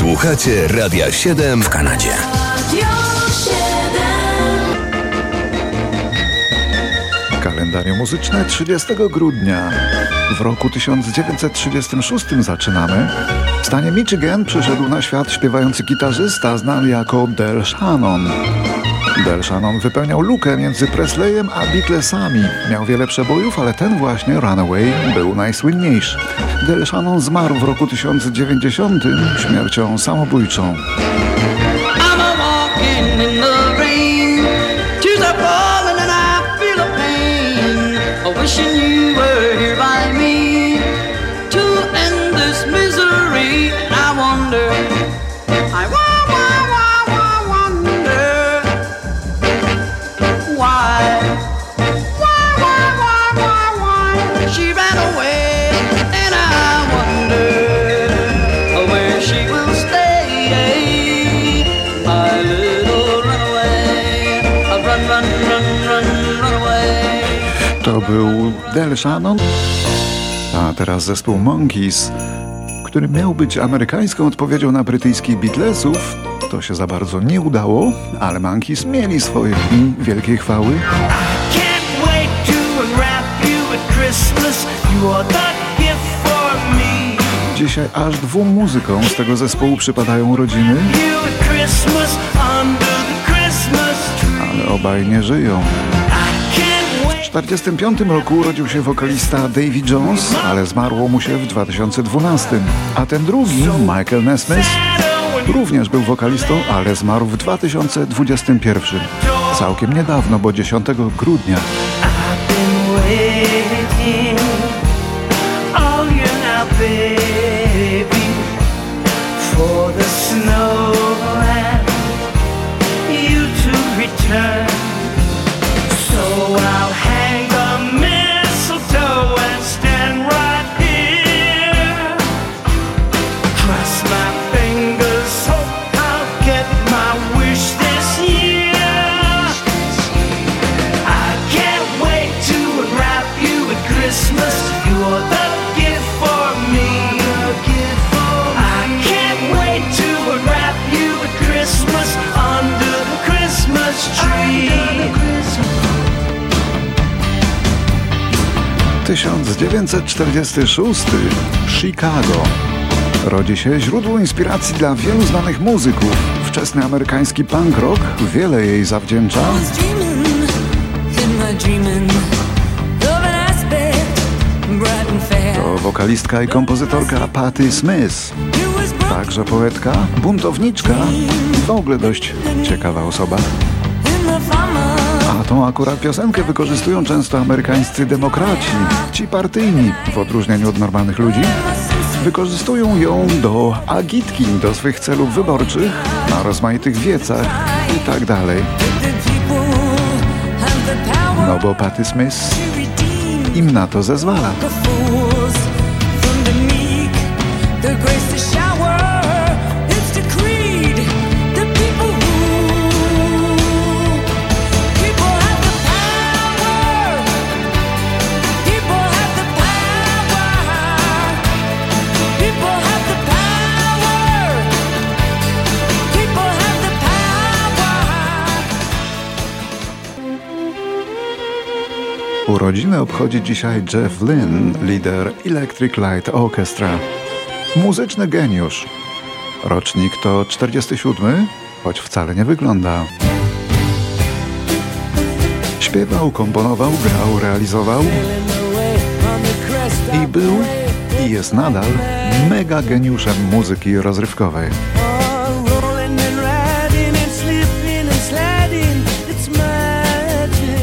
Słuchacie Radia 7 w Kanadzie. Kalendarium muzyczne 30 grudnia. W roku 1936 zaczynamy. W stanie Michigan przyszedł na świat śpiewający gitarzysta znany jako Del Shannon. Del Shannon wypełniał lukę między Presleyem a Beatlesami. Miał wiele przebojów, ale ten właśnie, Runaway, był najsłynniejszy. Del Shannon zmarł w roku 1090 śmiercią samobójczą. To był Del Shannon, a teraz zespół Monkeys, który miał być amerykańską odpowiedzią na brytyjskich Beatlesów. To się za bardzo nie udało, ale Monkeys mieli swoje dni wielkiej chwały. Dzisiaj aż dwóm muzykom z tego zespołu przypadają rodziny, ale obaj nie żyją. W 1945 roku urodził się wokalista Davy Jones, ale zmarło mu się w 2012. A ten drugi, Michael Nesmith, również był wokalistą, ale zmarł w 2021. Całkiem niedawno, bo 10 grudnia. Tysiąc dziewięćset czterdziesty szósty Chicago. Rodzi się źródło inspiracji dla wielu znanych muzyków. Wczesny amerykański punk rock wiele jej zawdzięcza. To wokalistka i kompozytorka Patti Smith. Także poetka, buntowniczka, w ogóle dość ciekawa osoba. Tą akurat piosenkę wykorzystują często amerykańscy demokraci, ci partyjni, w odróżnieniu od normalnych ludzi. Wykorzystują ją do agitki, do swych celów wyborczych, na rozmaitych wiecach i tak dalej. No bo Patty Smith im na to zezwala. Urodziny obchodzi dzisiaj Jeff Lynne, lider Electric Light Orchestra. Muzyczny geniusz. Rocznik to 47, choć wcale nie wygląda. Śpiewał, komponował, grał, realizował i był i jest nadal mega geniuszem muzyki rozrywkowej.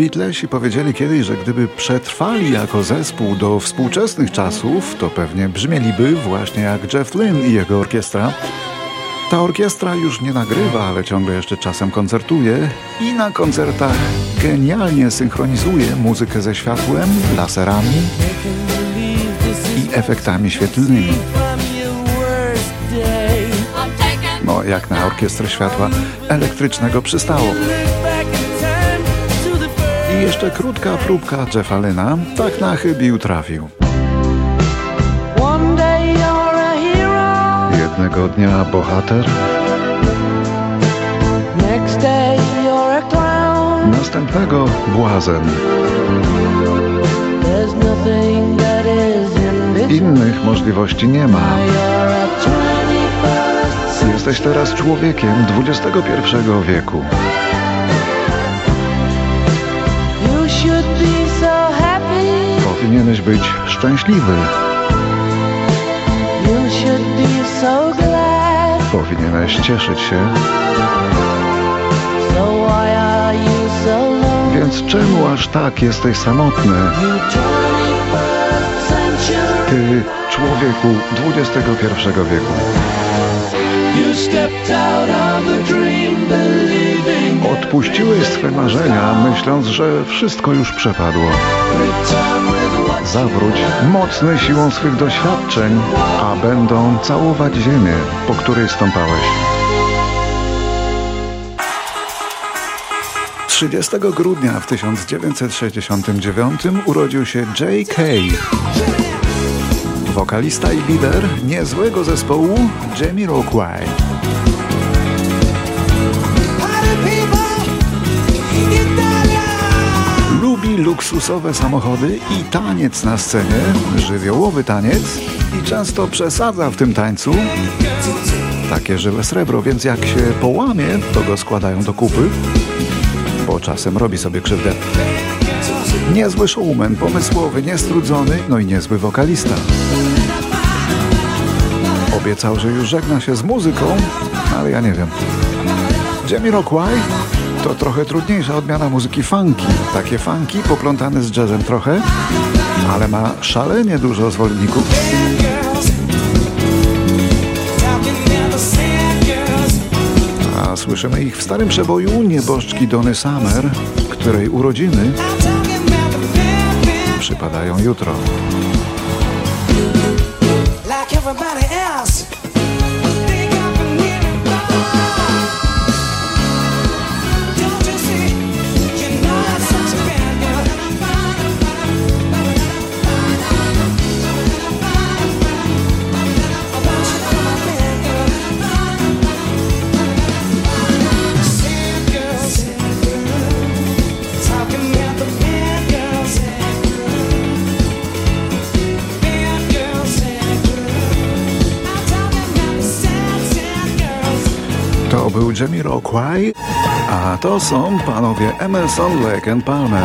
Beatlesi powiedzieli kiedyś, że gdyby przetrwali jako zespół do współczesnych czasów, to pewnie brzmieliby właśnie jak Jeff Lynne i jego orkiestra. Ta orkiestra już nie nagrywa, ale ciągle jeszcze czasem koncertuje i na koncertach genialnie synchronizuje muzykę ze światłem, laserami i efektami świetlnymi. No, jak na orkiestrę światła elektrycznego przystało. I jeszcze krótka próbka Jeffa Lyna, tak na chybił trafił. Jednego dnia bohater, następnego błazen. Innych możliwości nie ma. Jesteś teraz człowiekiem XXI wieku. Powinieneś być szczęśliwy. Powinieneś cieszyć się. Więc czemu aż tak jesteś samotny? Ty, człowieku XXI wieku. Odpuściłeś swe marzenia, myśląc, że wszystko już przepadło. Zawróć mocny siłą swych doświadczeń, a będą całować ziemię, po której stąpałeś. 30 grudnia w 1969 urodził się J.K. Wokalista i lider niezłego zespołu Jamiroquai. Lubi luksusowe samochody i taniec na scenie, żywiołowy taniec i często przesadza w tym tańcu. Takie żywe srebro, więc jak się połamie, to go składają do kupy, bo czasem robi sobie krzywdę. Niezły showman, pomysłowy, niestrudzony, no i niezły wokalista. Obiecał, że już żegna się z muzyką, ale ja nie wiem. Jamiroquai to trochę trudniejsza odmiana muzyki funky. Takie funky poplątane z jazzem trochę, ale ma szalenie dużo zwolenników. A słyszymy ich w starym przeboju nieboszczki Dony Summer, której urodziny przypadają jutro. To był Jamiroquai, a to są panowie Emerson, Lake and Palmer.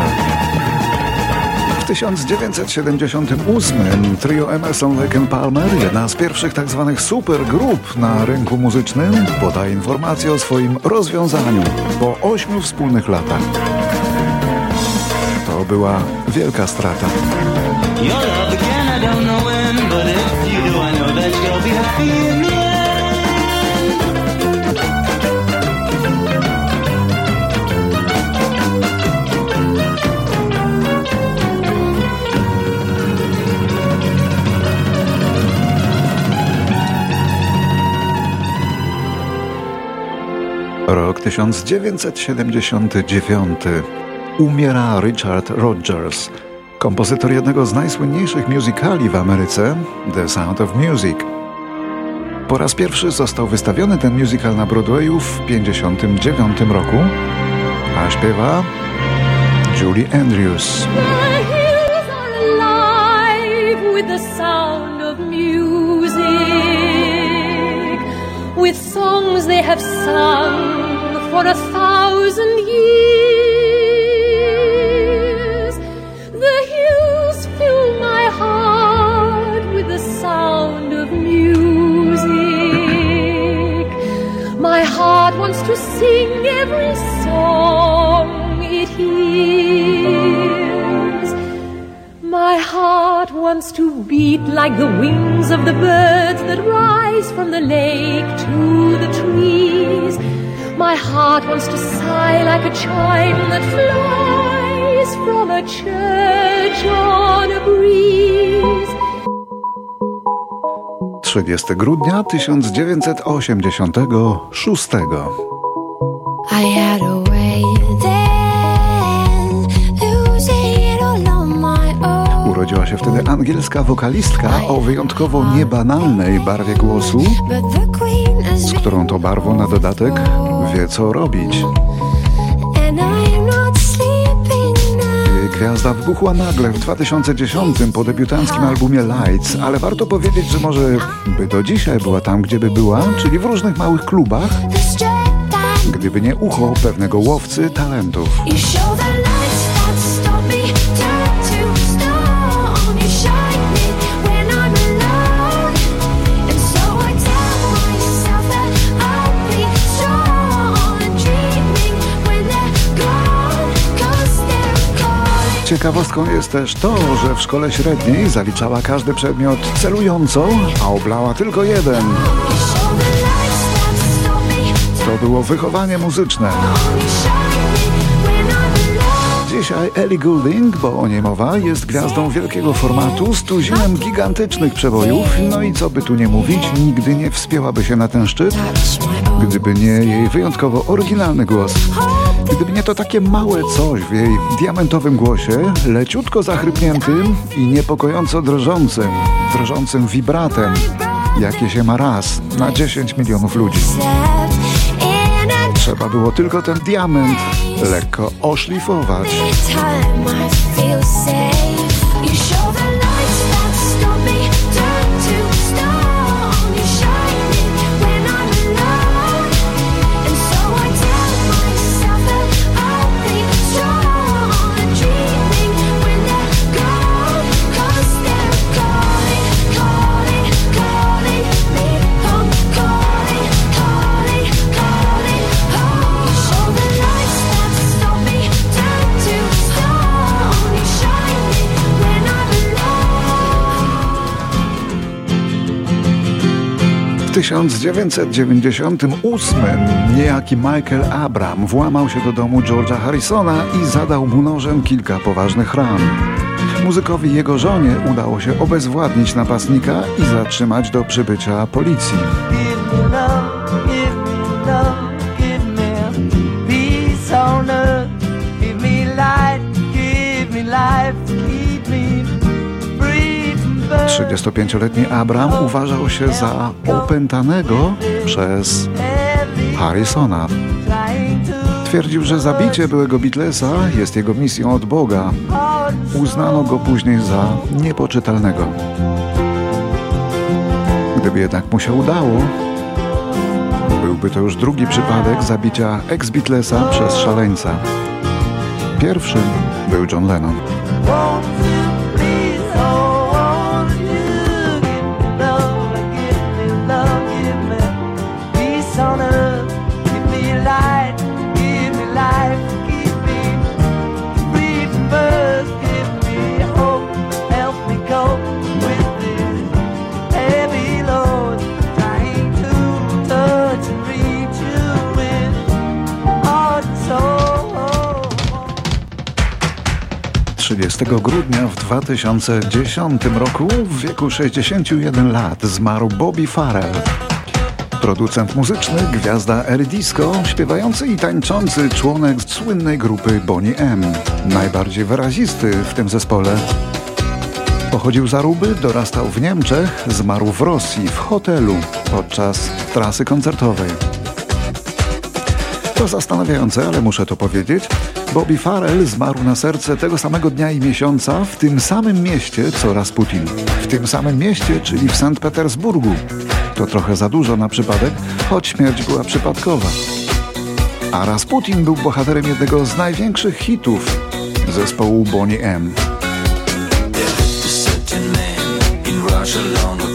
W 1978 trio Emerson, Lake and Palmer, jedna z pierwszych tzw. Tak supergrup na rynku muzycznym, podaje informację o swoim rozwiązaniu po ośmiu wspólnych latach. To była wielka strata. Rok 1979. Umiera Richard Rodgers, kompozytor jednego z najsłynniejszych musicali w Ameryce, The Sound of Music. Po raz pierwszy został wystawiony ten musical na Broadwayu w 1959 roku, a śpiewa Julie Andrews. with songs they have sung for a thousand years. The hills fill my heart with the sound of music. My heart wants to sing every song it hears. My heart wants to beat like the wind rise from the lake to the trees. My heart wants to sigh like a chime that flies from a church on a breeze. 30 grudnia 1986. angielska wokalistka o wyjątkowo niebanalnej barwie głosu, z którą to barwą na dodatek wie co robić. Jej gwiazda wybuchła nagle w 2010 po debiutanckim albumie Lights, ale warto powiedzieć, że może by do dzisiaj była tam, gdzie by była, czyli w różnych małych klubach, gdyby nie ucho pewnego łowcy talentów. Ciekawostką jest też to, że w szkole średniej zaliczała każdy przedmiot celująco, a oblała tylko jeden. To było wychowanie muzyczne. Dzisiaj Ellie Goulding, bo o niej mowa, jest gwiazdą wielkiego formatu z tuzinem gigantycznych przebojów. No i co by tu nie mówić, nigdy nie wspięłaby się na ten szczyt, gdyby nie jej wyjątkowo oryginalny głos. Gdyby nie to takie małe coś w jej diamentowym głosie, leciutko zachrypniętym i niepokojąco drżącym, drżącym wibratem, jakie się ma raz na 10 milionów ludzi. Trzeba było tylko ten diament lekko oszlifować. 1998 niejaki Michael Abram włamał się do domu George'a Harrisona i zadał mu nożem kilka poważnych ran. Muzykowi jego żonie udało się obezwładnić napastnika i zatrzymać do przybycia policji. 35-letni Abram uważał się za opętanego przez Harrisona. Twierdził, że zabicie byłego Beatlesa jest jego misją od Boga. Uznano go później za niepoczytalnego. Gdyby jednak mu się udało, byłby to już drugi przypadek zabicia ex-Beatlesa przez szaleńca. Pierwszym był John Lennon. Grudnia w 2010 roku w wieku 61 lat zmarł Bobby Farrell. Producent muzyczny, gwiazda Air Disco, śpiewający i tańczący członek słynnej grupy Bonnie M. Najbardziej wyrazisty w tym zespole. Pochodził z Aruby, dorastał w Niemczech, zmarł w Rosji, w hotelu podczas trasy koncertowej. To zastanawiające, ale muszę to powiedzieć. Bobby Farrell zmarł na serce tego samego dnia i miesiąca w tym samym mieście co Rasputin. W tym samym mieście, czyli w Sankt Petersburgu. To trochę za dużo na przypadek, choć śmierć była przypadkowa. A Rasputin był bohaterem jednego z największych hitów zespołu Bonnie M. a